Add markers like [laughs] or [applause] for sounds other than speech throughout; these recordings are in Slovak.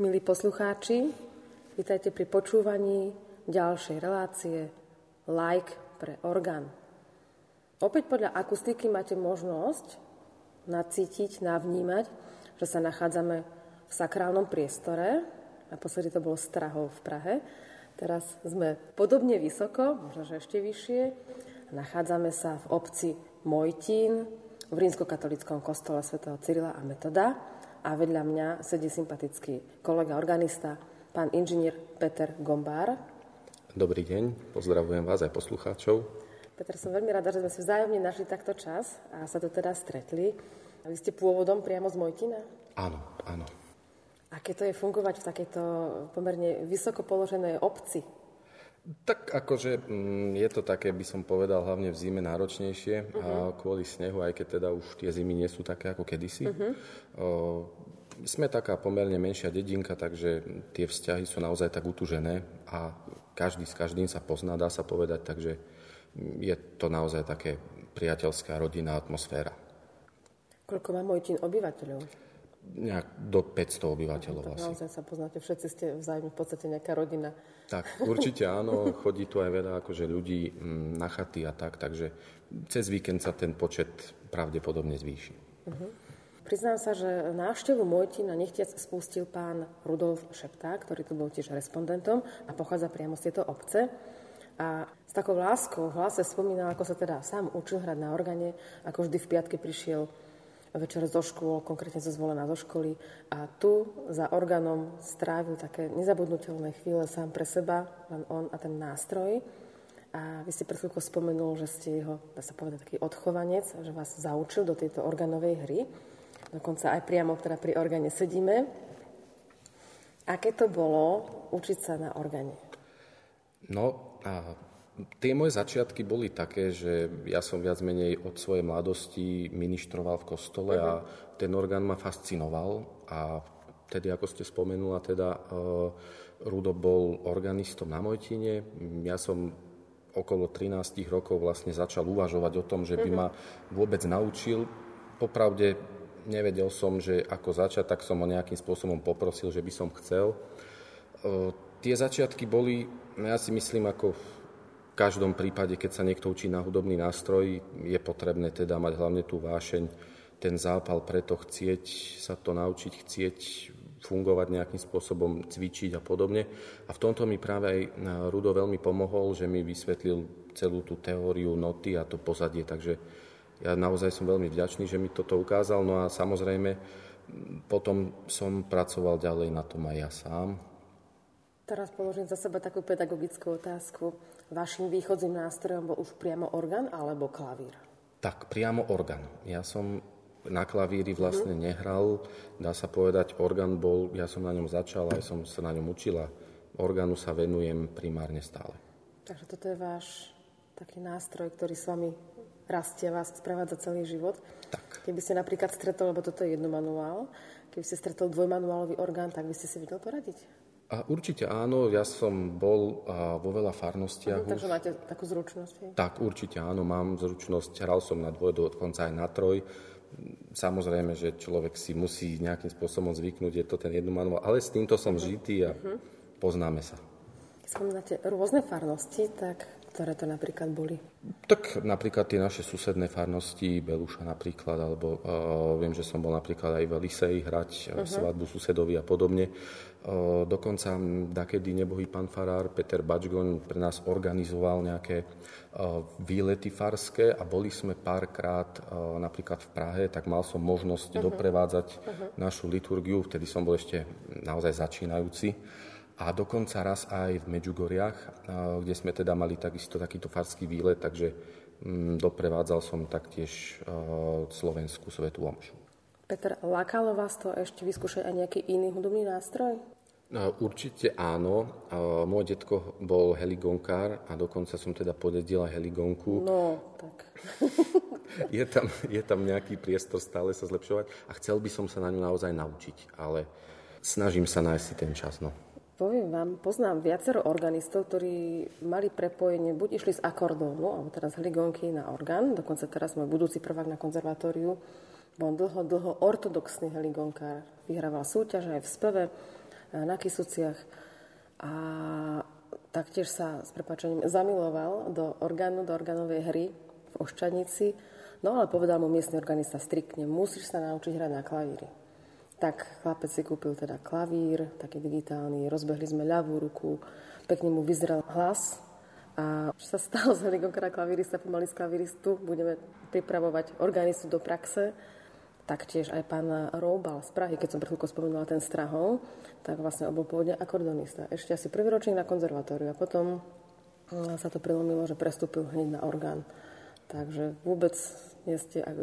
Milí poslucháči, vítajte pri počúvaní ďalšej relácie Like pre orgán. Opäť podľa akustiky máte možnosť nacítiť, navnímať, že sa nachádzame v sakrálnom priestore. Naposledy to bolo Strahov v Prahe. Teraz sme podobne vysoko, možno že ešte vyššie. Nachádzame sa v obci Mojtín v rímskokatolickom kostole svätého Cyrila a Metoda a vedľa mňa sedí sympatický kolega organista, pán inžinier Peter Gombár. Dobrý deň, pozdravujem vás aj poslucháčov. Peter, som veľmi rada, že sme si vzájomne našli takto čas a sa tu teda stretli. A vy ste pôvodom priamo z Mojtina? Áno, áno. Aké to je fungovať v takejto pomerne vysoko položenej obci? Tak akože mm, je to také, by som povedal, hlavne v zime náročnejšie uh-huh. a mhm. kvôli snehu, aj keď teda už tie zimy nie sú také ako kedysi. Uh-huh. O, sme taká pomerne menšia dedinka, takže tie vzťahy sú naozaj tak utužené a každý s každým sa pozná, dá sa povedať, takže je to naozaj také priateľská rodinná atmosféra. Koľko má Mojtín obyvateľov? Nejak do 500 obyvateľov no, asi. Naozaj sa poznáte, všetci ste vzájomne v podstate nejaká rodina. Tak, určite áno, chodí tu aj veľa akože ľudí mm, na chaty a tak, takže cez víkend sa ten počet pravdepodobne zvýši. Uh-huh. Priznám sa, že návštevu Mojtina nechtiac spustil pán Rudolf Šepták, ktorý tu bol tiež respondentom a pochádza priamo z tejto obce. A s takou láskou v hlase spomínal, ako sa teda sám učil hrať na organe, ako vždy v piatke prišiel večer zo škôl, konkrétne zo zvolená zo školy a tu za orgánom strávil také nezabudnutelné chvíle sám pre seba, len on a ten nástroj. A vy ste pred chvíľkou spomenul, že ste jeho, dá sa povedať, taký odchovanec, že vás zaučil do tejto organovej hry. Dokonca aj priamo teda pri orgáne sedíme. Aké to bolo učiť sa na orgáne? No, a Tie moje začiatky boli také, že ja som viac menej od svojej mladosti ministroval v kostole a mhm. ten orgán ma fascinoval a vtedy, ako ste spomenula, teda uh, Rudo bol organistom na Mojtine. Ja som okolo 13 rokov vlastne začal uvažovať o tom, že by uh-huh. ma vôbec naučil. Popravde nevedel som, že ako začať, tak som ho nejakým spôsobom poprosil, že by som chcel. Uh, tie začiatky boli, ja si myslím, ako každom prípade, keď sa niekto učí na hudobný nástroj, je potrebné teda mať hlavne tú vášeň, ten zápal, preto chcieť sa to naučiť, chcieť fungovať nejakým spôsobom, cvičiť a podobne. A v tomto mi práve aj Rudo veľmi pomohol, že mi vysvetlil celú tú teóriu noty a to pozadie, takže ja naozaj som veľmi vďačný, že mi toto ukázal. No a samozrejme, potom som pracoval ďalej na tom aj ja sám. Teraz položím za seba takú pedagogickú otázku. Vašim východzím nástrojom bol už priamo orgán alebo klavír? Tak, priamo orgán. Ja som na klavíri vlastne uh-huh. nehral. Dá sa povedať, orgán bol, ja som na ňom začal, aj som sa na ňom učila. Orgánu sa venujem primárne stále. Takže toto je váš taký nástroj, ktorý s vami rastie, vás sprevádza celý život. Tak. Keby ste napríklad stretol, lebo toto je jednomanuál, keby ste stretol dvojmanuálový orgán, tak by ste si vedel poradiť? A určite áno, ja som bol vo veľa farnostiach. Uh, takže máte takú zručnosť? Je? Tak, určite áno, mám zručnosť. Hral som na dvoj, dokonca aj na troj. Samozrejme, že človek si musí nejakým spôsobom zvyknúť, je to ten manuál, ale s týmto som žitý a uh-huh. poznáme sa. Spomínate rôzne farnosti, tak ktoré to napríklad boli? Tak napríklad tie naše susedné farnosti, Beluša napríklad, alebo uh, viem, že som bol napríklad aj v Elisei hrať uh-huh. svadbu susedovi a podobne. Uh, dokonca dakedy nebohý pán farár Peter Bačgon pre nás organizoval nejaké uh, výlety farské a boli sme párkrát uh, napríklad v Prahe, tak mal som možnosť uh-huh. doprevádzať uh-huh. našu liturgiu, vtedy som bol ešte naozaj začínajúci a dokonca raz aj v Medžugoriach, kde sme teda mali takisto takýto farský výlet, takže mm, doprevádzal som taktiež slovenskú svetú omšu. Peter, lákalo vás to ešte vyskúšať aj nejaký iný hudobný nástroj? No, určite áno. Môj detko bol heligonkár a dokonca som teda podedila heligonku. No, tak. [laughs] je, tam, je tam nejaký priestor stále sa zlepšovať a chcel by som sa na ňu naozaj naučiť, ale snažím sa nájsť si ten čas. No. Poviem vám, poznám viacero organistov, ktorí mali prepojenie, buď išli z akordónu, alebo teraz hligonky na orgán, dokonca teraz môj budúci prvák na konzervatóriu, bol dlho, dlho ortodoxný heligonkár. Vyhrával súťaž aj v speve, na Kisuciach. A taktiež sa s prepačením zamiloval do orgánu, do orgánovej hry v Oščanici. No ale povedal mu miestny organista striktne, musíš sa naučiť hrať na klavíri. Tak chlapec si kúpil teda klavír, taký digitálny, rozbehli sme ľavú ruku, pekne mu vyzrel hlas a už sa stal z [laughs] helikoptera klavírista, pomaly z klaviristu, budeme pripravovať organistu do praxe taktiež aj pán Roubal z Prahy, keď som pre chvíľku spomenula ten Strahov, tak vlastne bol pôvodne akordonista. Ešte asi prvý ročník na konzervatóriu a potom mm, sa to prelomilo, že prestúpil hneď na orgán. Takže vôbec nie ste, ako,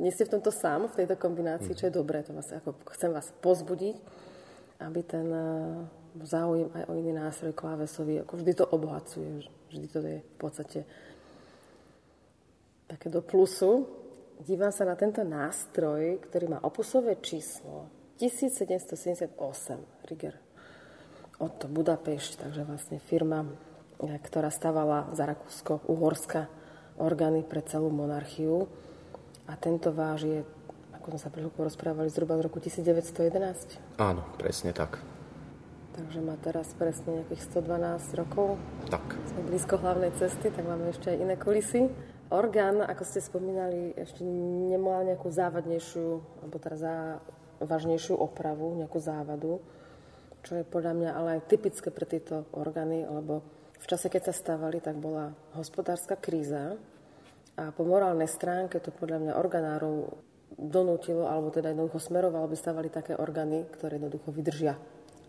nie ste v tomto sám, v tejto kombinácii, čo je dobré. To vlastne, ako chcem vás pozbudiť, aby ten e, záujem aj o iný nástroj klávesový, ako vždy to obohacuje, vždy to je v podstate také do plusu, dívam sa na tento nástroj, ktorý má opusové číslo 1778 Rigger od Budapešť, takže vlastne firma, eh, ktorá stavala za Rakúsko-Uhorska orgány pre celú monarchiu. A tento váž je, ako sme sa pri rozprávali, zhruba z roku 1911. Áno, presne tak. Takže má teraz presne nejakých 112 rokov. Tak. Sme blízko hlavnej cesty, tak máme ešte aj iné kulisy. Orgán, ako ste spomínali, ešte nemal nejakú závadnejšiu, alebo teda závažnejšiu opravu, nejakú závadu, čo je podľa mňa ale aj typické pre tieto orgány, lebo v čase, keď sa stávali, tak bola hospodárska kríza a po morálnej stránke to podľa mňa organárov donútilo, alebo teda jednoducho smerovalo, aby stavali také orgány, ktoré jednoducho vydržia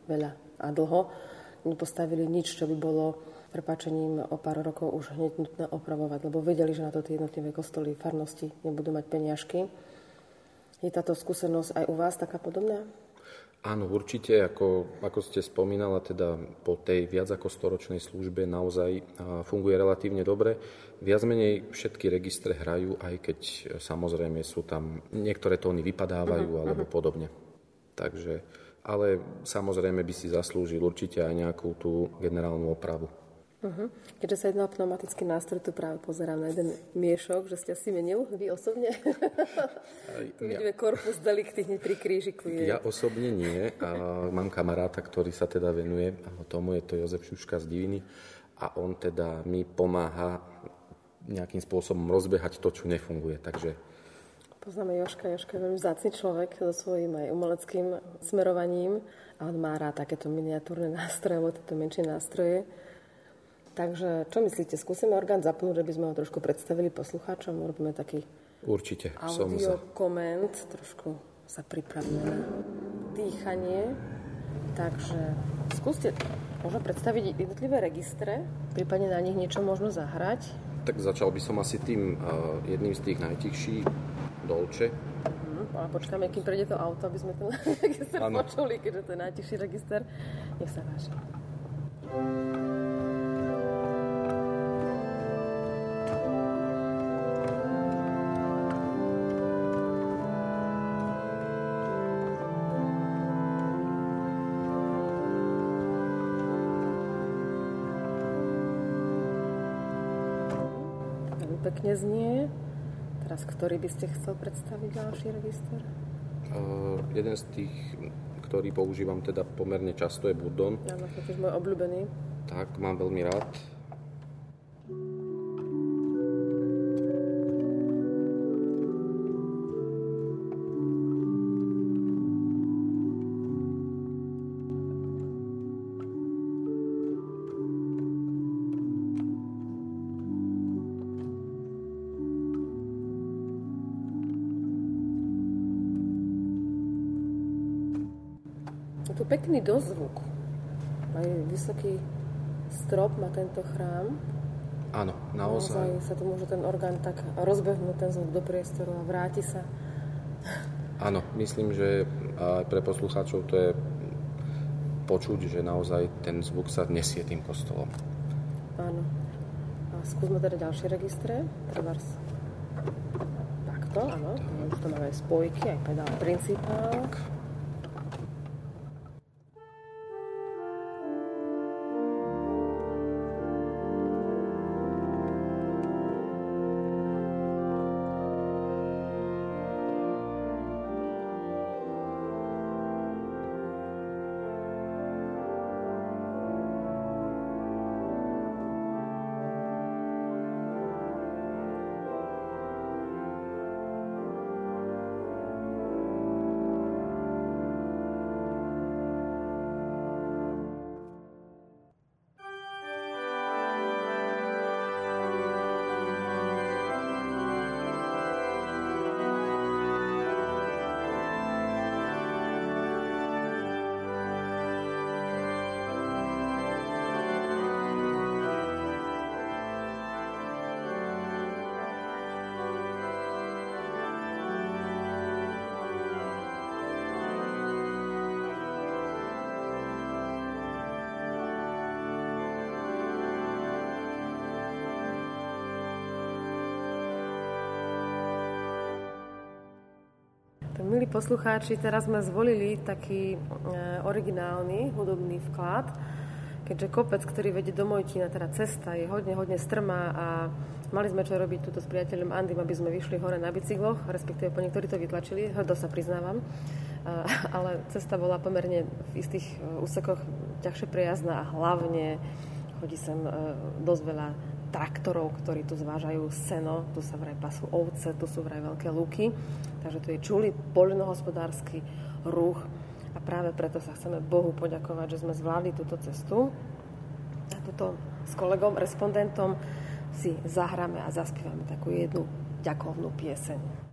veľa a dlho. Nepostavili nič, čo by bolo prepáčením o pár rokov už hneď nutné opravovať, lebo vedeli, že na to tie jednotlivé kostoly, farnosti nebudú mať peniažky. Je táto skúsenosť aj u vás taká podobná? Áno, určite, ako, ako ste spomínala, teda po tej viac ako storočnej službe naozaj funguje relatívne dobre. Viac menej všetky registre hrajú, aj keď samozrejme sú tam, niektoré tóny vypadávajú uh-huh, alebo uh-huh. podobne. Takže, ale samozrejme by si zaslúžil určite aj nejakú tú generálnu opravu. Uh-huh. Keďže sa jedná o pneumatický nástroj, tu práve pozerám na jeden miešok, že ste si menil, vy osobne? [laughs] tu ja. vidíme korpus delikty hneď pri krížiku. Je. Ja osobne nie. A mám kamaráta, ktorý sa teda venuje tomu, je to Jozef Šuška z Diviny a on teda mi pomáha nejakým spôsobom rozbehať to, čo nefunguje. Takže Poznáme Joška. Joška je veľmi vzácný človek so svojím aj umeleckým smerovaním a on má rád takéto miniatúrne nástroje alebo tieto menšie nástroje. Takže čo myslíte, skúsime orgán zapnúť, že by sme ho trošku predstavili poslucháčom? Urobíme taký Určite, audio koment, trošku sa pripravíme na dýchanie. Takže skúste možno predstaviť jednotlivé registre, prípadne na nich niečo možno zahrať. Tak začal by som asi tým uh, jedným z tých najtichších, Dolce. Uh-huh. ale počkáme, kým prejde to auto, aby sme ten [laughs] register ano. počuli, keďže to je najtichší register. Nech sa páči. Pekne znie. Teraz, ktorý by ste chcel predstaviť ďalší register? Uh, jeden z tých, ktorý používam teda pomerne často, je Burdon. Áno, to je môj obľúbený. Tak, mám veľmi rád. Pekný dozvuk. Aj vysoký strop má tento chrám. Áno, naozaj. Naozaj sa tu môže ten orgán tak rozbehnúť, ten zvuk do priestoru a vráti sa. Áno, myslím, že aj pre poslucháčov to je počuť, že naozaj ten zvuk sa nesie tým kostolom. Áno. A skúsme teda ďalšie registre. Trebárs takto, áno. Už to máme spojky, aj pedál principál. Tak. Poslucháči, teraz sme zvolili taký e, originálny hudobný vklad, keďže kopec, ktorý vedie do Mojtina, teda cesta, je hodne, hodne strmá a mali sme čo robiť túto s priateľom Andym, aby sme vyšli hore na bicykloch, respektíve po niektorí to vytlačili, hrdo sa priznávam, e, [laughs] ale cesta bola pomerne v istých e, úsekoch ťažšie prejazdná a hlavne chodí sem dosť veľa traktorov, ktorí tu zvážajú seno, tu sa vraj pasú ovce, tu sú vraj veľké luky, takže tu je čulý poľnohospodársky ruch a práve preto sa chceme Bohu poďakovať, že sme zvládli túto cestu a toto s kolegom, respondentom si zahráme a zaspívame takú jednu ďakovnú pieseň.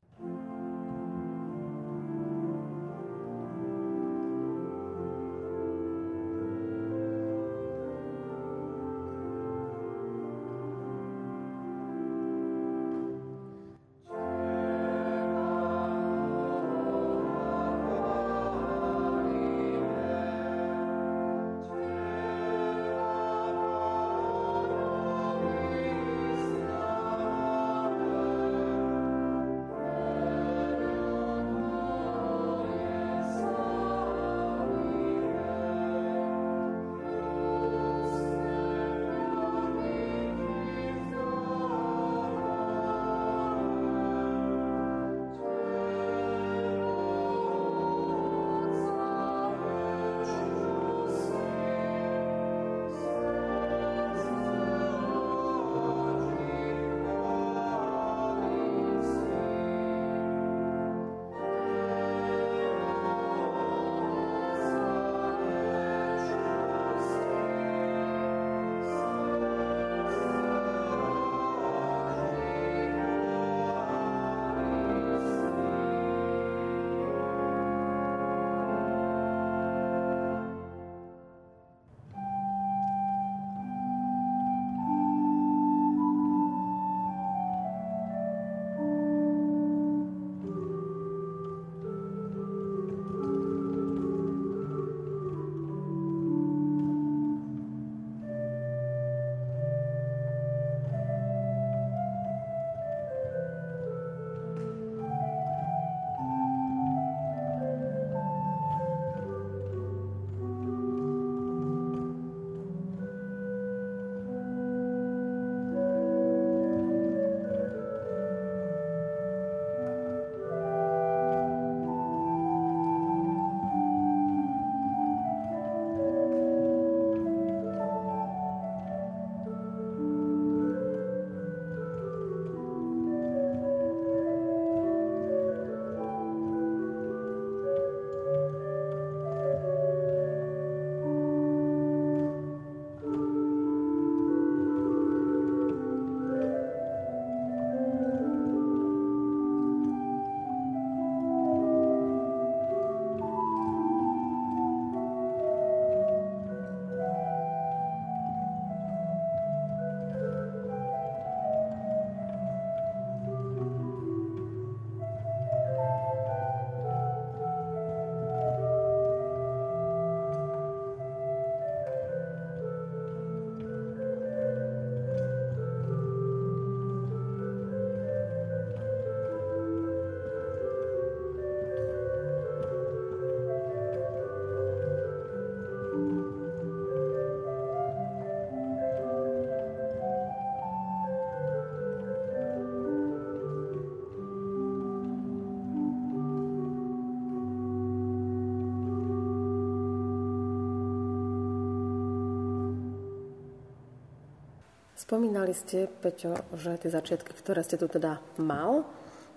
Spomínali ste, Peťo, že tie začiatky, ktoré ste tu teda mal,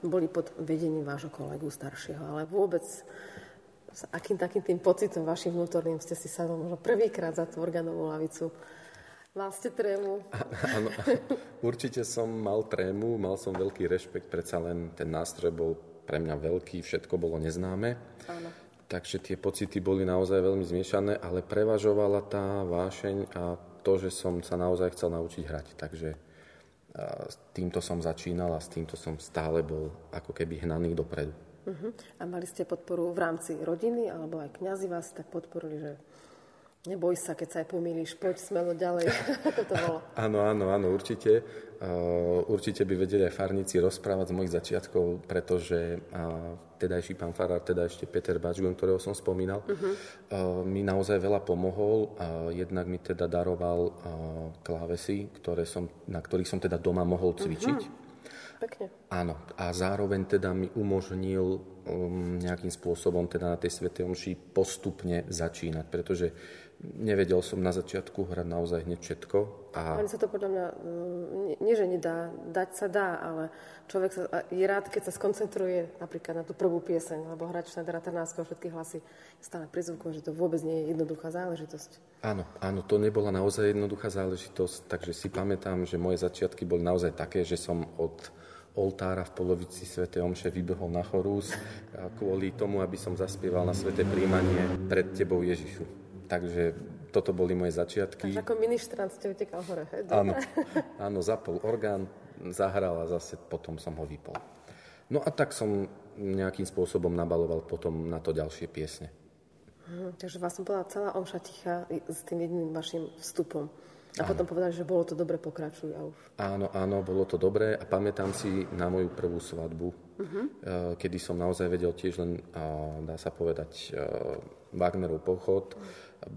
boli pod vedením vášho kolegu staršieho, ale vôbec s akým takým tým pocitom vašim vnútorným ste si sa možno prvýkrát za tú organovú lavicu Mal ste trému? Áno, určite som mal trému, mal som veľký rešpekt, predsa len ten nástroj bol pre mňa veľký, všetko bolo neznáme. Áno. Takže tie pocity boli naozaj veľmi zmiešané, ale prevažovala tá vášeň a to, že som sa naozaj chcel naučiť hrať. Takže s týmto som začínal a s týmto som stále bol ako keby hnaný dopredu. Uh-huh. A mali ste podporu v rámci rodiny, alebo aj kňazi vás tak podporili, že Neboj sa, keď sa aj pomýliš, poď smelo ďalej. [laughs] Ako to bolo? [laughs] Áno, áno, áno, určite. Uh, určite by vedeli aj farníci rozprávať z mojich začiatkov, pretože uh, tedajší pán farár, teda ešte Peter Bačgun, ktorého som spomínal, uh-huh. uh, mi naozaj veľa pomohol. Jednak mi teda daroval klávesy, ktoré som, na ktorých som teda doma mohol cvičiť. Uh-huh. Pekne. Áno, a zároveň teda mi umožnil um, nejakým spôsobom teda na tej Svetej Omši postupne začínať, pretože nevedel som na začiatku hrať naozaj hneď všetko. A... Ani sa to podľa mňa, mm, nie že nedá, dať sa dá, ale človek sa, je rád, keď sa skoncentruje napríklad na tú prvú pieseň, lebo hráč Šnajdera Trnárskeho všetky hlasy stále prizvukujú, že to vôbec nie je jednoduchá záležitosť. Áno, áno, to nebola naozaj jednoduchá záležitosť, takže si pamätám, že moje začiatky boli naozaj také, že som od oltára v polovici Sv. Omše vybehol na chorús kvôli tomu, aby som zaspieval na Svete príjmanie pred Tebou Ježišu. Takže toto boli moje začiatky. Takže ako ministrant ste utekal hore, hej? Áno, áno, zapol orgán, zahral a zase potom som ho vypol. No a tak som nejakým spôsobom nabaloval potom na to ďalšie piesne. Hm, takže vlastne bola celá omša tichá s tým jedným vašim vstupom. A potom povedali, že bolo to dobre, pokračuj a už. Áno, áno, bolo to dobré a pamätám si na moju prvú svadbu, uh-huh. kedy som naozaj vedel tiež len, dá sa povedať, Wagnerov pochod.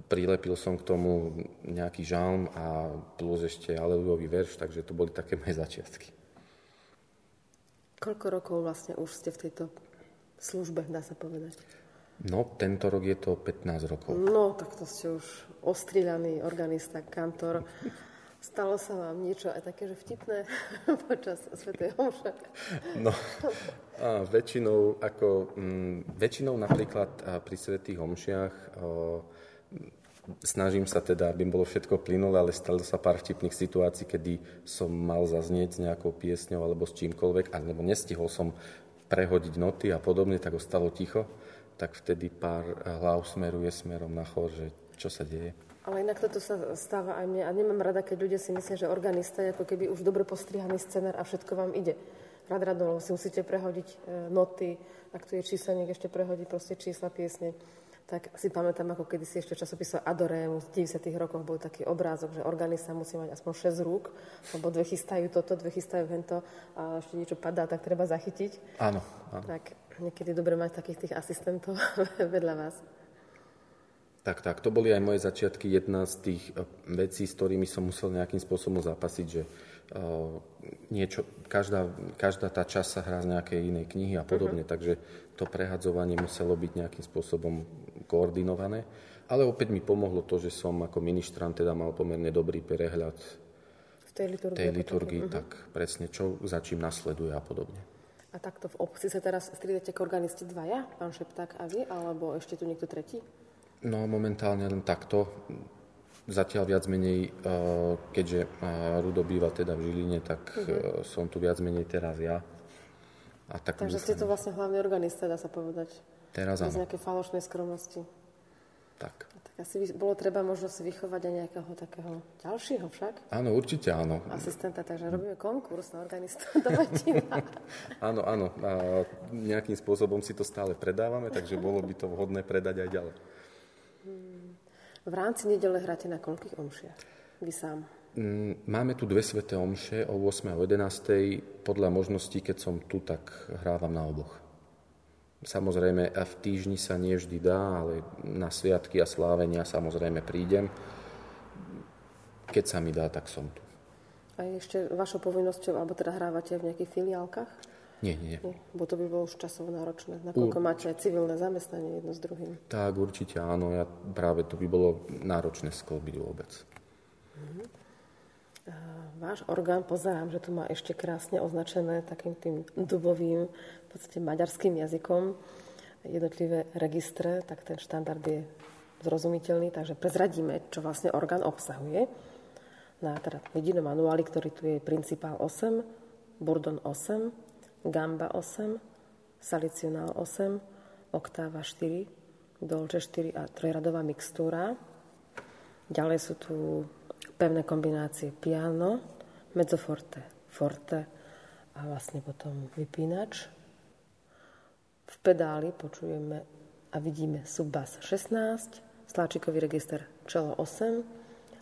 Prilepil som k tomu nejaký žalm a plus ešte alelujový verš, takže to boli také [laughs] moje začiatky. Koľko rokov vlastne už ste v tejto službe, dá sa povedať? No, tento rok je to 15 rokov. No, tak to ste už ostriľaný organista, kantor. Stalo sa vám niečo aj také, že vtipné [laughs] počas Svetej Homše? No, a väčšinou, ako, m, mm, väčšinou napríklad pri Svetých Homšiach o, Snažím sa teda, aby bolo všetko plynulé, ale stalo sa pár vtipných situácií, kedy som mal zaznieť s nejakou piesňou alebo s čímkoľvek, alebo nestihol som prehodiť noty a podobne, tak ostalo ticho, tak vtedy pár hlav smeruje smerom na chor, že čo sa deje. Ale inak toto sa stáva aj mne a nemám rada, keď ľudia si myslia, že organista je ako keby už dobre postrihaný scenár a všetko vám ide. Rad radolo si musíte prehodiť e, noty, ak tu je číselník, ešte prehodiť proste čísla piesne tak si pamätám, ako kedy si ešte časopise Adorému v 90. rokoch bol taký obrázok, že organista musí mať aspoň 6 rúk, lebo dve chystajú toto, dve chystajú hento a ešte niečo padá, tak treba zachytiť. Áno, áno. Tak niekedy dobre mať takých tých asistentov [laughs] vedľa vás. Tak, tak, to boli aj moje začiatky. Jedna z tých eh, vecí, s ktorými som musel nejakým spôsobom zapasiť, že uh, niečo, každá, každá tá časť sa hrá z nejakej inej knihy a podobne, uh-huh. takže to prehadzovanie muselo byť nejakým spôsobom koordinované. Ale opäť mi pomohlo to, že som ako ministrant teda mal pomerne dobrý prehľad v tej liturgii, tej liturgii uh-huh. tak presne čo za čím nasleduje a podobne. A takto v obci sa teraz striedate ako organisti dvaja, pán Šepták a vy, alebo ešte tu niekto tretí? No momentálne len takto. Zatiaľ viac menej, eh, keďže eh, Rudo býva teda v Žiline, tak uh-huh. som tu viac menej teraz ja. A tak Takže ste to vlastne hlavný organista, dá sa povedať. Teraz áno. Z nejakej falošnej skromnosti. Tak. A tak asi bolo treba možno si vychovať aj nejakého takého ďalšieho však? Áno, určite áno. Asistenta, takže robíme konkurs na organista [laughs] do [laughs] Áno, áno. A nejakým spôsobom si to stále predávame, takže bolo by to vhodné predať aj ďalej. Hmm. V rámci nedele hráte na koľkých omšiach? Vy sám? Mm, máme tu dve sveté omše o 8 a o 11. Podľa možností, keď som tu, tak hrávam na oboch. Samozrejme, a v týždni sa nie vždy dá, ale na sviatky a slávenia samozrejme prídem. Keď sa mi dá, tak som tu. A ešte vašou povinnosťou, alebo teda hrávate v nejakých filiálkach? Nie, nie. nie. Bo to by bolo už časovo náročné. Nakoľko Ur... máte aj civilné zamestnanie jedno s druhým. Tak, určite áno. Ja, práve to by bolo náročné sklbiť vôbec. Mm-hmm. Váš orgán, pozerám, že tu má ešte krásne označené takým tým dubovým podstate maďarským jazykom jednotlivé registre, tak ten štandard je zrozumiteľný, takže prezradíme, čo vlastne orgán obsahuje. Na teda jedinom manuáli, ktorý tu je principál 8, burdon 8, gamba 8, salicionál 8, oktáva 4, dolče 4 a trojradová mixtúra. Ďalej sú tu pevné kombinácie piano, mezzoforte, forte a vlastne potom vypínač, v pedáli počujeme a vidíme subbas 16, stláčikový register čelo 8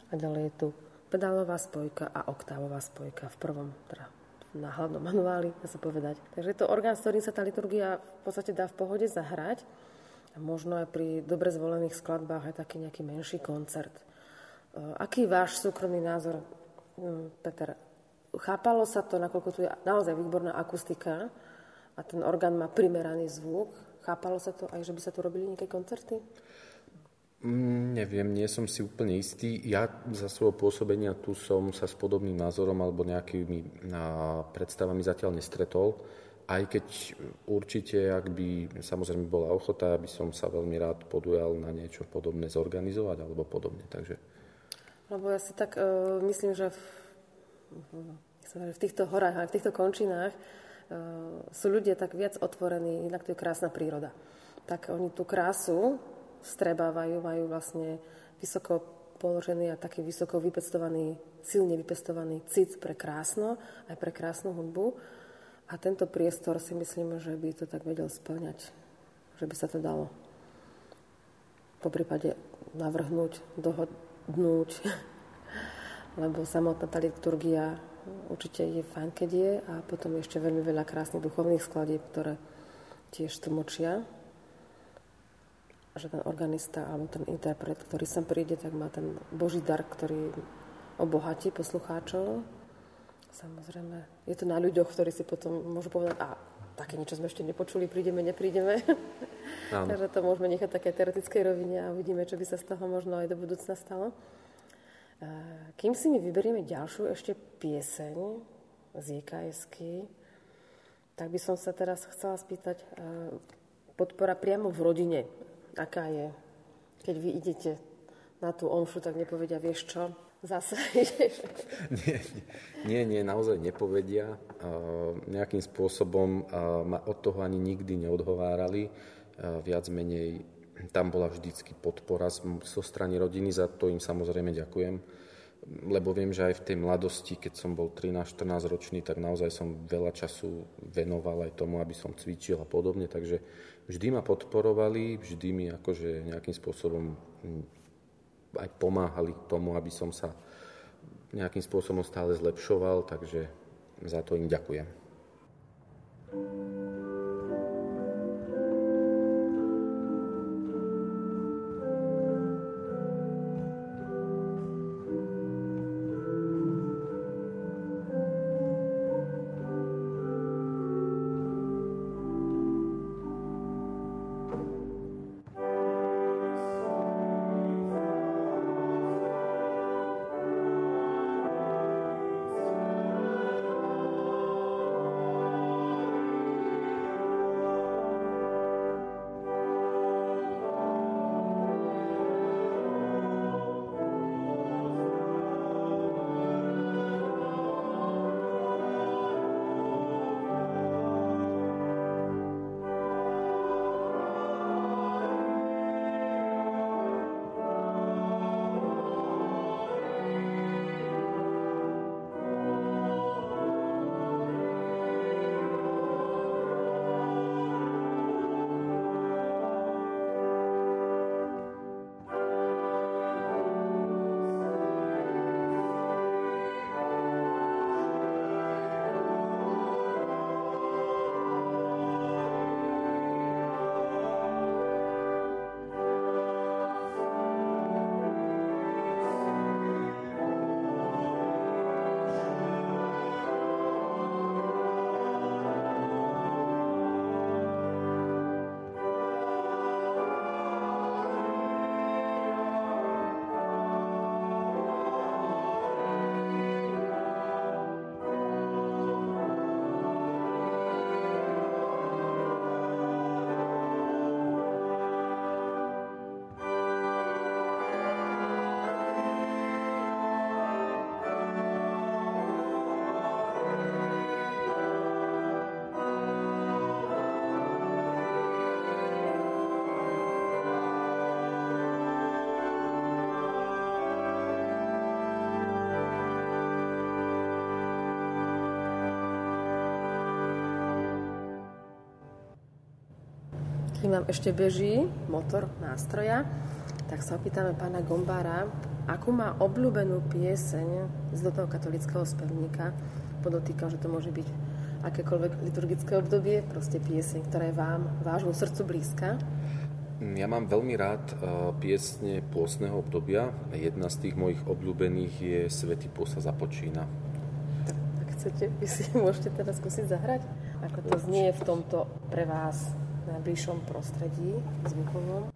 a ďalej je tu pedálová spojka a oktávová spojka v prvom, teda na hlavnom manuáli, dá sa povedať. Takže je to orgán, s ktorým sa tá liturgia v podstate dá v pohode zahrať a možno aj pri dobre zvolených skladbách aj taký nejaký menší koncert. E, aký váš súkromný názor, hm, Peter? Chápalo sa to, nakoľko tu je naozaj výborná akustika a ten orgán má primeraný zvuk, chápalo sa to aj, že by sa tu robili nejaké koncerty? Mm, neviem, nie som si úplne istý. Ja za svojho pôsobenia tu som sa s podobným názorom alebo nejakými predstavami zatiaľ nestretol. Aj keď určite, ak by samozrejme bola ochota, aby som sa veľmi rád podujal na niečo podobné zorganizovať alebo podobne. Takže... Lebo ja si tak uh, myslím, že v, v týchto horách a v týchto končinách uh, sú ľudia tak viac otvorení, inak to je krásna príroda. Tak oni tú krásu strebávajú, majú vlastne vysoko položený a taký vysoko vypestovaný, silne vypestovaný cit pre krásno, aj pre krásnu hudbu. A tento priestor si myslím, že by to tak vedel splňať, že by sa to dalo po prípade navrhnúť, dohodnúť, [laughs] lebo samotná tá liturgia určite je fajn, keď je a potom ešte veľmi veľa krásnych duchovných skladieb, ktoré tiež tlmočia že ten organista alebo ten interpret, ktorý sem príde, tak má ten boží dar, ktorý obohatí poslucháčov. Samozrejme, je to na ľuďoch, ktorí si potom môžu povedať, a také niečo sme ešte nepočuli, prídeme, neprídeme. [laughs] Takže to môžeme nechať také teoretickej rovine a uvidíme, čo by sa z toho možno aj do budúcna stalo. Kým si my vyberieme ďalšiu ešte pieseň z jks tak by som sa teraz chcela spýtať, podpora priamo v rodine aká je. Keď vy idete na tú omšu, tak nepovedia, vieš čo, zase [laughs] ideš. Nie, nie, nie, naozaj nepovedia. Nejakým spôsobom ma od toho ani nikdy neodhovárali. Viac menej tam bola vždycky podpora zo strany rodiny, za to im samozrejme ďakujem lebo viem, že aj v tej mladosti, keď som bol 13-14 ročný, tak naozaj som veľa času venoval aj tomu, aby som cvičil a podobne, takže vždy ma podporovali, vždy mi akože nejakým spôsobom hm, aj pomáhali tomu, aby som sa nejakým spôsobom stále zlepšoval, takže za to im ďakujem. kým vám ešte beží motor nástroja, tak sa opýtame pána Gombára, akú má obľúbenú pieseň z toho katolického spevníka. Podotýkam, že to môže byť akékoľvek liturgické obdobie, proste pieseň, ktorá je vám, vášmu srdcu blízka. Ja mám veľmi rád e, piesne pôsneho obdobia. Jedna z tých mojich obľúbených je Svetý pôsa započína. Tak chcete, vy si [laughs] môžete teraz skúsiť zahrať? Ako to znie v tomto pre vás najbližšom prostredí zvukovom?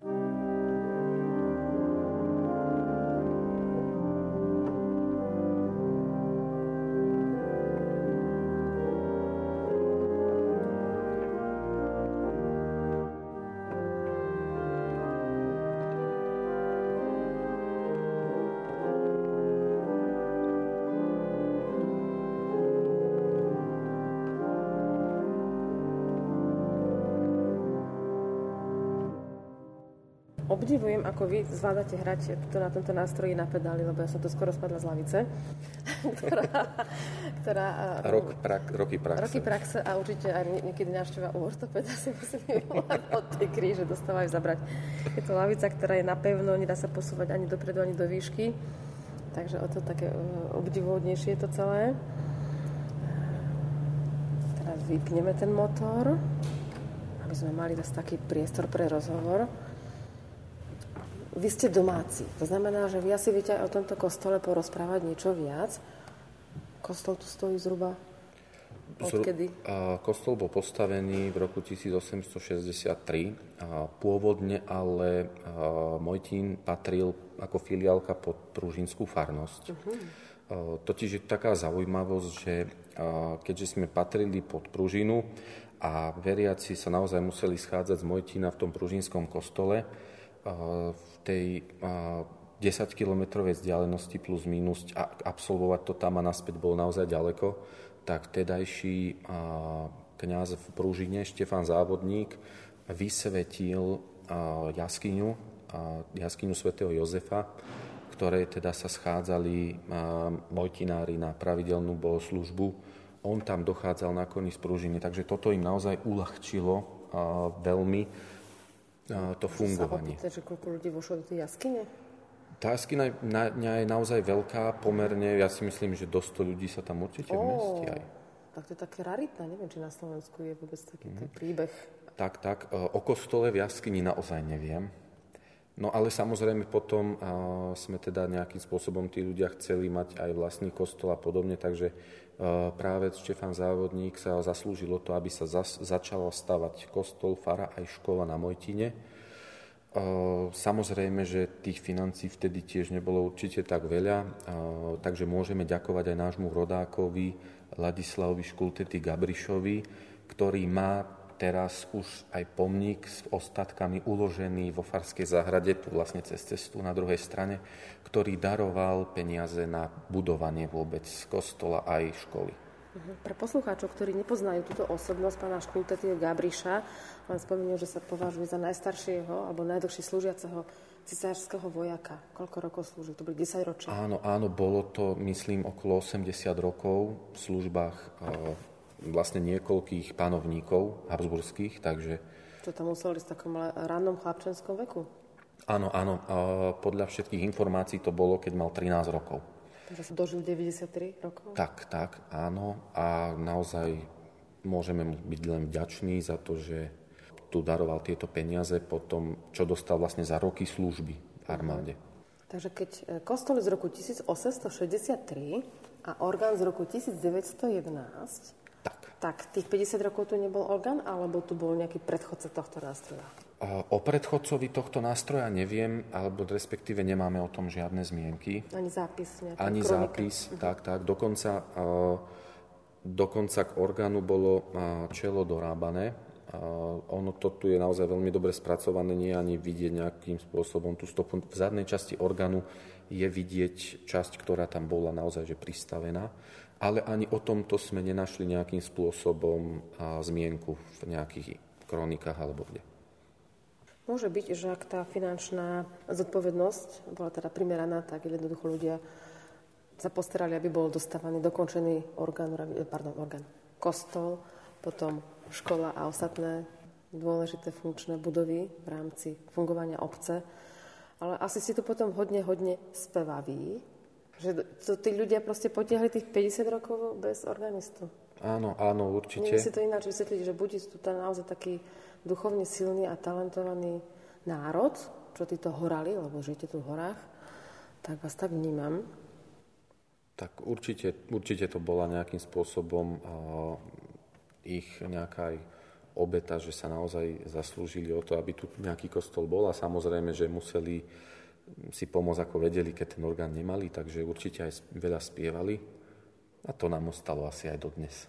Obdivujem, ako vy zvládate hrať to na tomto nástroji na pedáli, lebo ja som to skoro spadla z lavice. [laughs] ktorá, ktorá, Rok, prak, roky praxe. Roky praxe a určite aj niekedy návšteva u ortopeda si musím od tej kríže dostávajú zabrať. Je to lavica, ktorá je napevno, nedá sa posúvať ani dopredu, ani do výšky. Takže o to také e, obdivuhodnejšie je to celé. Teraz vypneme ten motor, aby sme mali zase taký priestor pre rozhovor vy ste domáci. To znamená, že vy asi viete aj o tomto kostole porozprávať niečo viac. Kostol tu stojí zhruba odkedy? Kostol bol postavený v roku 1863. Pôvodne ale Mojtín patril ako filiálka pod Pružinskú farnosť. Uh-huh. Totiž je taká zaujímavosť, že keďže sme patrili pod Pružinu a veriaci sa naozaj museli schádzať z Mojtína v tom Pružinskom kostole, v tej 10-kilometrovej vzdialenosti plus minus a absolvovať to tam a naspäť bolo naozaj ďaleko, tak tedajší kňaz v Prúžine, Štefan Závodník, vysvetil jaskyňu, jaskyňu svätého Jozefa, ktoré teda sa schádzali mojtinári na pravidelnú bohoslužbu. On tam dochádzal na koni z Prúžiny, takže toto im naozaj uľahčilo veľmi to fungovanie. Sa opýtať, že koľko ľudí vošlo do tej jaskyne? Tá jaskyňa je naozaj veľká, pomerne, ja si myslím, že do 100 ľudí sa tam určite vmestí aj. Tak to je také raritné, neviem, či na Slovensku je vôbec taký mm. príbeh. Tak, tak, e, o kostole v jaskyni naozaj neviem. No ale samozrejme potom sme teda nejakým spôsobom tí ľudia chceli mať aj vlastný kostol a podobne, takže práve Štefan Závodník sa zaslúžilo to, aby sa zas, začala stavať kostol, fara aj škola na Mojtine. Samozrejme, že tých financí vtedy tiež nebolo určite tak veľa, takže môžeme ďakovať aj nášmu rodákovi Ladislavovi Škultety Gabrišovi, ktorý má teraz už aj pomník s ostatkami uložený vo Farskej záhrade, tu vlastne cez cestu na druhej strane, ktorý daroval peniaze na budovanie vôbec kostola aj školy. Mhm. Pre poslucháčov, ktorí nepoznajú túto osobnosť pána Škultetieho Gabriša, len spomenul, že sa považuje za najstaršieho alebo najdlhšie slúžiaceho cisárskeho vojaka. Koľko rokov slúžil? To boli 10 ročia. Áno, áno, bolo to, myslím, okolo 80 rokov v službách vlastne niekoľkých panovníkov habsburských, takže... To tam museli v takom rannom chlapčenskom veku? Áno, áno. Podľa všetkých informácií to bolo, keď mal 13 rokov. Takže sa dožil 93 rokov? Tak, tak, áno. A naozaj môžeme mu byť len vďační za to, že tu daroval tieto peniaze po tom, čo dostal vlastne za roky služby v armáde. Takže keď e, kostol z roku 1863 a orgán z roku 1911 tak tých 50 rokov tu nebol orgán, alebo tu bol nejaký predchodca tohto nástroja? O predchodcovi tohto nástroja neviem, alebo respektíve nemáme o tom žiadne zmienky. Ani zápis? Ani kronika. zápis, uh-huh. tak, tak. Dokonca, dokonca k orgánu bolo čelo dorábané. Ono to tu je naozaj veľmi dobre spracované, nie ani vidieť nejakým spôsobom tú stopu. V zadnej časti orgánu je vidieť časť, ktorá tam bola naozaj že pristavená ale ani o tomto sme nenašli nejakým spôsobom zmienku v nejakých kronikách alebo kde. Môže byť, že ak tá finančná zodpovednosť bola teda primeraná, tak jednoducho ľudia sa postarali, aby bol dostávaný dokončený orgán, pardon, orgán, kostol, potom škola a ostatné dôležité funkčné budovy v rámci fungovania obce. Ale asi si to potom hodne, hodne spevaví, že to tí ľudia proste potiahli tých 50 rokov bez organistu. Áno, áno, určite. Neviem si to ináč vysvetliť, že buď tu tam naozaj taký duchovne silný a talentovaný národ, čo títo horali, lebo žijete tu v horách, tak vás tak vnímam. Tak určite, určite to bola nejakým spôsobom uh, ich nejaká obeta, že sa naozaj zaslúžili o to, aby tu nejaký kostol bol a samozrejme, že museli si pomôcť ako vedeli, keď ten orgán nemali, takže určite aj veľa spievali a to nám ostalo asi aj dodnes.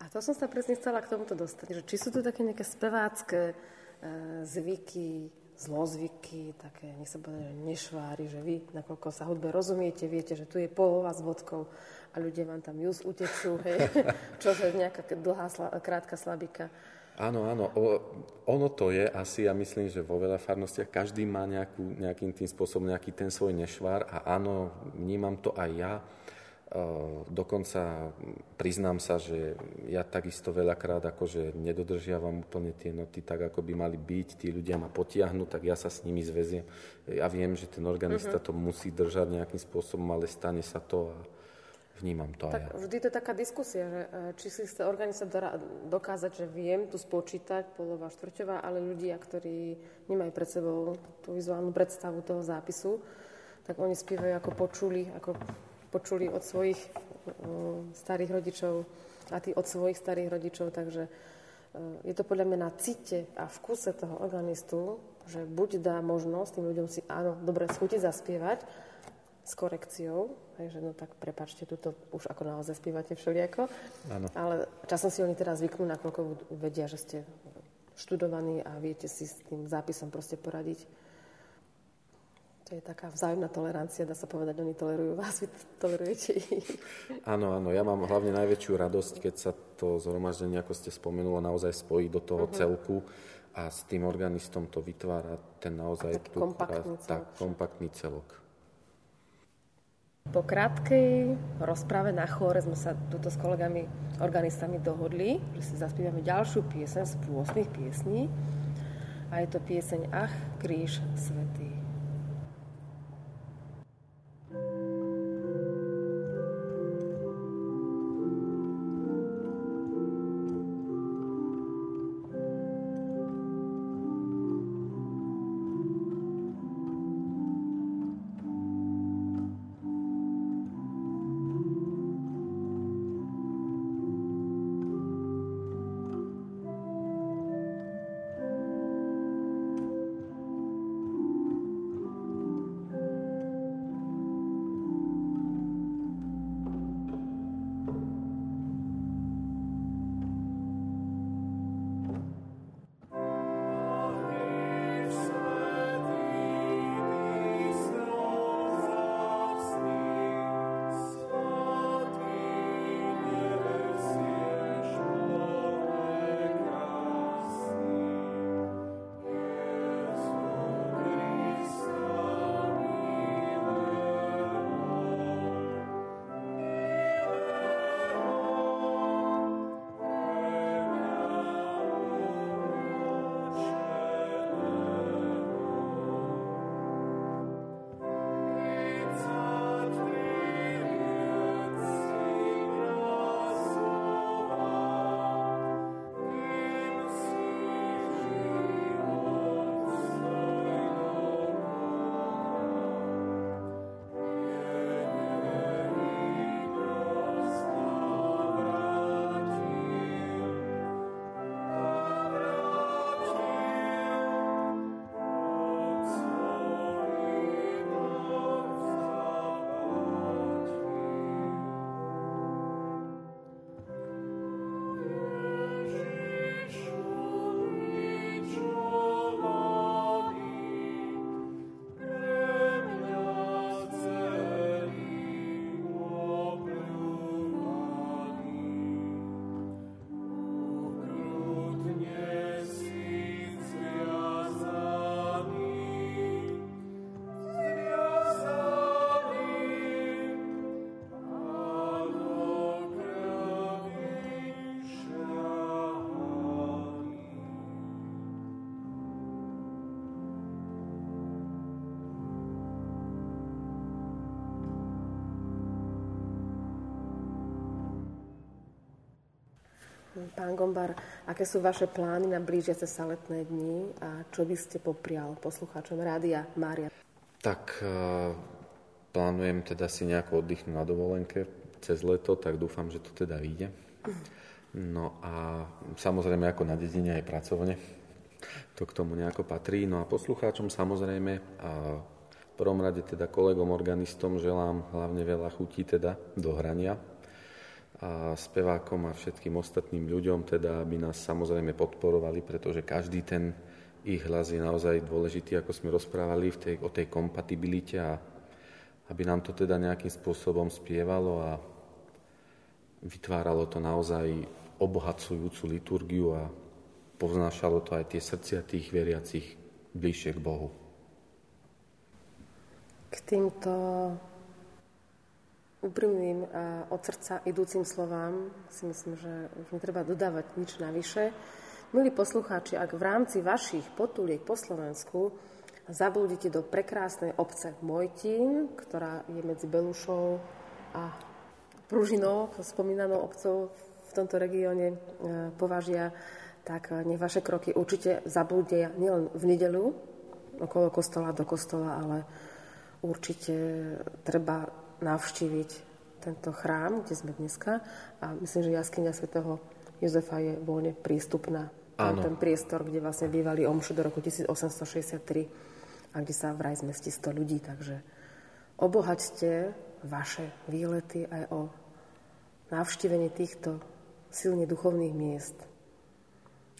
A to som sa presne chcela k tomuto dostať, že či sú tu také nejaké spevácké e, zvyky, zlozvyky, také, nech sa povedať, že nešvári, že vy, nakoľko sa hudbe rozumiete, viete, že tu je polova s vodkou a ľudia vám tam just utečú, hej, [laughs] čo je nejaká dlhá, krátka slabika. Áno, áno. O, ono to je asi, ja myslím, že vo veľa farnostiach každý má nejakú, nejakým tým spôsobom nejaký ten svoj nešvar a áno, vnímam to aj ja. Dokonca priznám sa, že ja takisto veľakrát akože nedodržiavam úplne tie noty tak, ako by mali byť. Tí ľudia ma potiahnu, tak ja sa s nimi zväziem. Ja viem, že ten organista uh-huh. to musí držať nejakým spôsobom, ale stane sa to a vnímam to tak aj ja. Vždy to je taká diskusia, že e, či si chce organista dokázať, že viem tu spočítať polová štvrťová, ale ľudia, ktorí nemajú pred sebou tú vizuálnu predstavu toho zápisu, tak oni spievajú ako počuli, ako počuli od svojich uh, starých rodičov a tí od svojich starých rodičov, takže uh, je to podľa mňa na cite a vkuse toho organistu, že buď dá možnosť tým ľuďom si, áno, dobre, schutiť zaspievať s korekciou, hej, že no tak prepačte, tuto už ako naozaj spievate všelijako, áno. ale časom si oni teraz zvyknú, nakoľko vedia, že ste študovaní a viete si s tým zápisom proste poradiť to je taká vzájomná tolerancia, dá sa povedať, oni tolerujú vás, vy tolerujete ich. Áno, áno, ja mám hlavne najväčšiu radosť, keď sa to zhromaždenie, ako ste spomenula, naozaj spojí do toho uh-huh. celku a s tým organistom to vytvára ten naozaj... Tak kompaktný celok. Tak, kompaktný celok. Po krátkej rozprave na chóre sme sa tuto s kolegami, organistami dohodli, že si zaspívame ďalšiu piesen z pôstnych piesní a je to pieseň Ach, kríž svetý. Pán Gombar, aké sú vaše plány na blížiace sa letné dni a čo by ste poprial poslucháčom Rádia Mária? Tak uh, plánujem teda si nejako oddychnúť na dovolenke cez leto, tak dúfam, že to teda vyjde. No a samozrejme ako na dedine aj pracovne. To k tomu nejako patrí. No a poslucháčom samozrejme a v prvom rade teda kolegom organistom želám hlavne veľa chutí teda do hrania a spevákom a všetkým ostatným ľuďom, teda aby nás samozrejme podporovali, pretože každý ten ich hlas je naozaj dôležitý, ako sme rozprávali v tej, o tej kompatibilite a aby nám to teda nejakým spôsobom spievalo a vytváralo to naozaj obohacujúcu liturgiu a poznášalo to aj tie srdcia tých veriacich bližšie k Bohu. K týmto úprimným a od srdca idúcim slovám si myslím, že už netreba dodávať nič navyše. Milí poslucháči, ak v rámci vašich potuliek po Slovensku zabludíte do prekrásnej obce Mojtín, ktorá je medzi Belušou a Pružinou, spomínanou obcov v tomto regióne e, považia, tak nech vaše kroky určite zablúdia nielen v nedelu okolo kostola do kostola, ale určite treba navštíviť tento chrám, kde sme dneska. A myslím, že jaskyňa svätého Jozefa je voľne prístupná. Áno. Ten priestor, kde vlastne bývali omšu do roku 1863 a kde sa vraj zmestí 100 ľudí. Takže obohaťte vaše výlety aj o navštívenie týchto silne duchovných miest.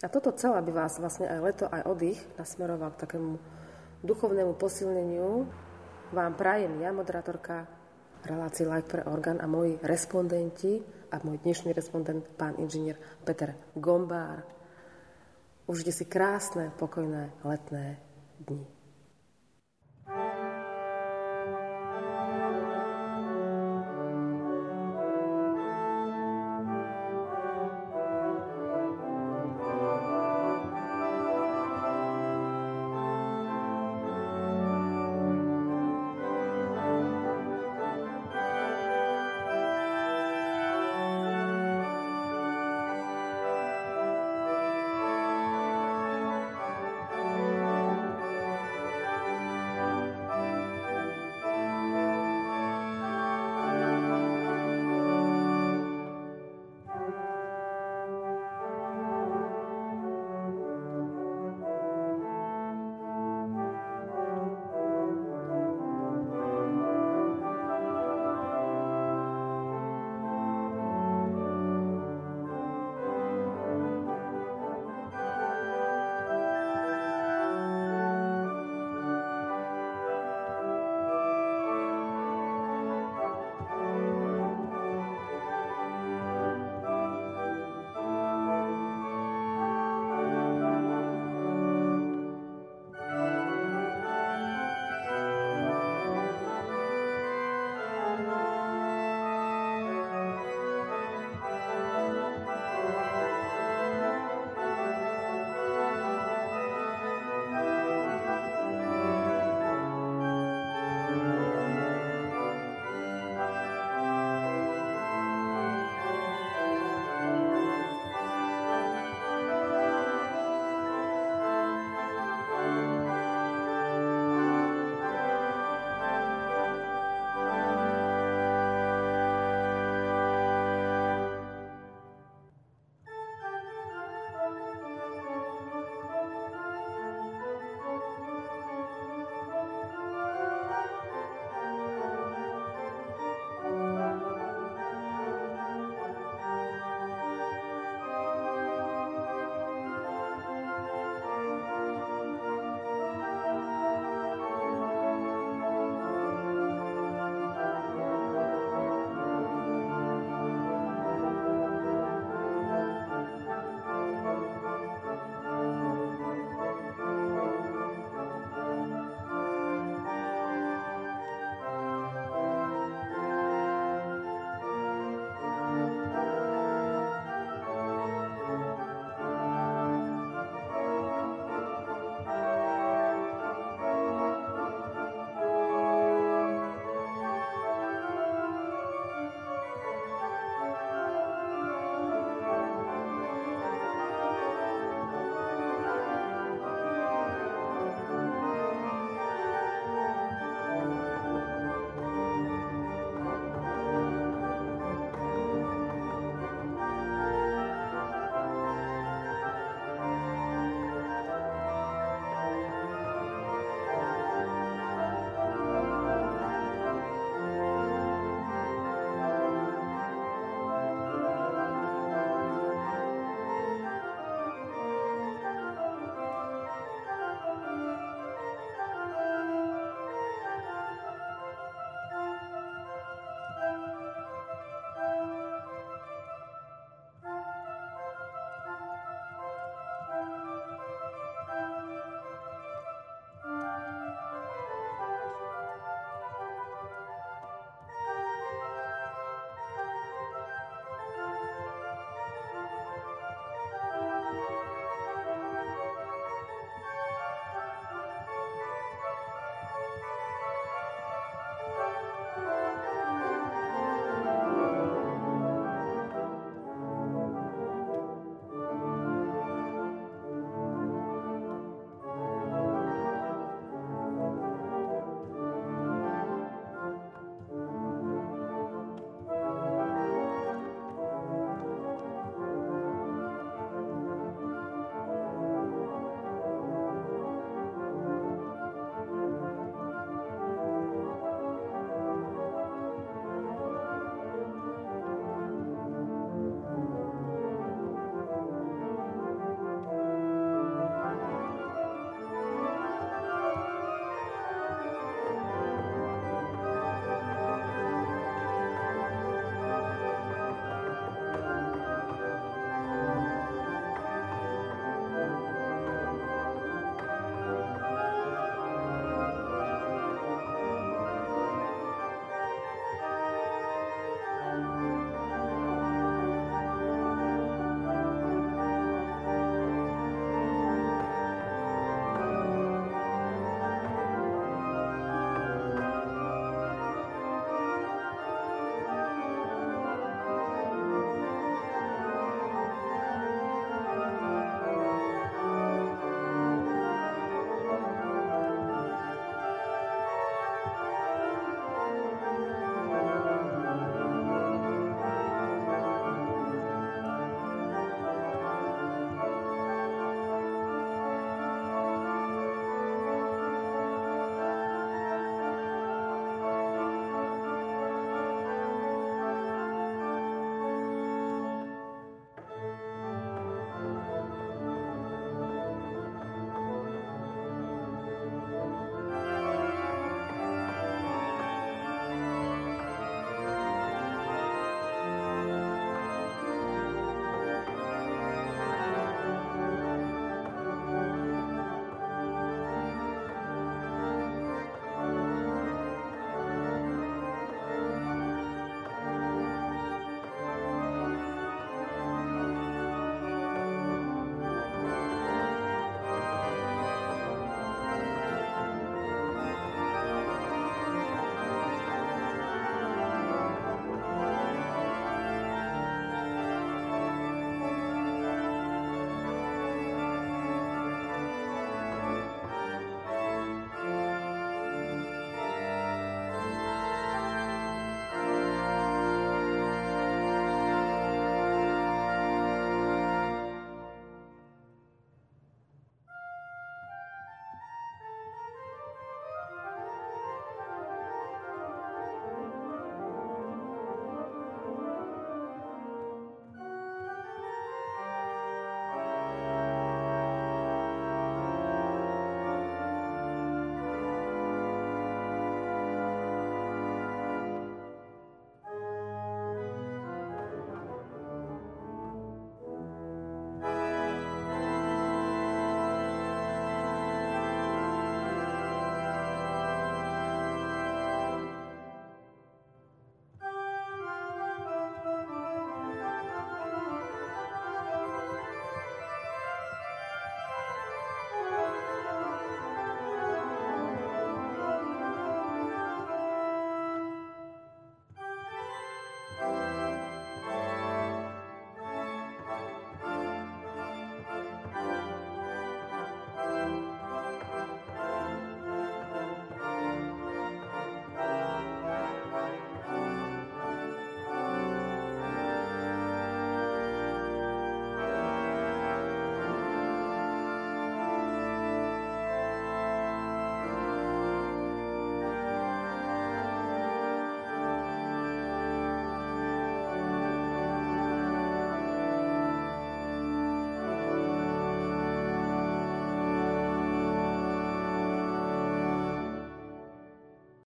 A toto celé by vás vlastne aj leto, aj oddych nasmeroval k takému duchovnému posilneniu. Vám prajem ja, moderátorka relácii Like pre orgán a moji respondenti a môj dnešný respondent, pán inžinier Peter Gombár. Užite si krásne, pokojné letné dni.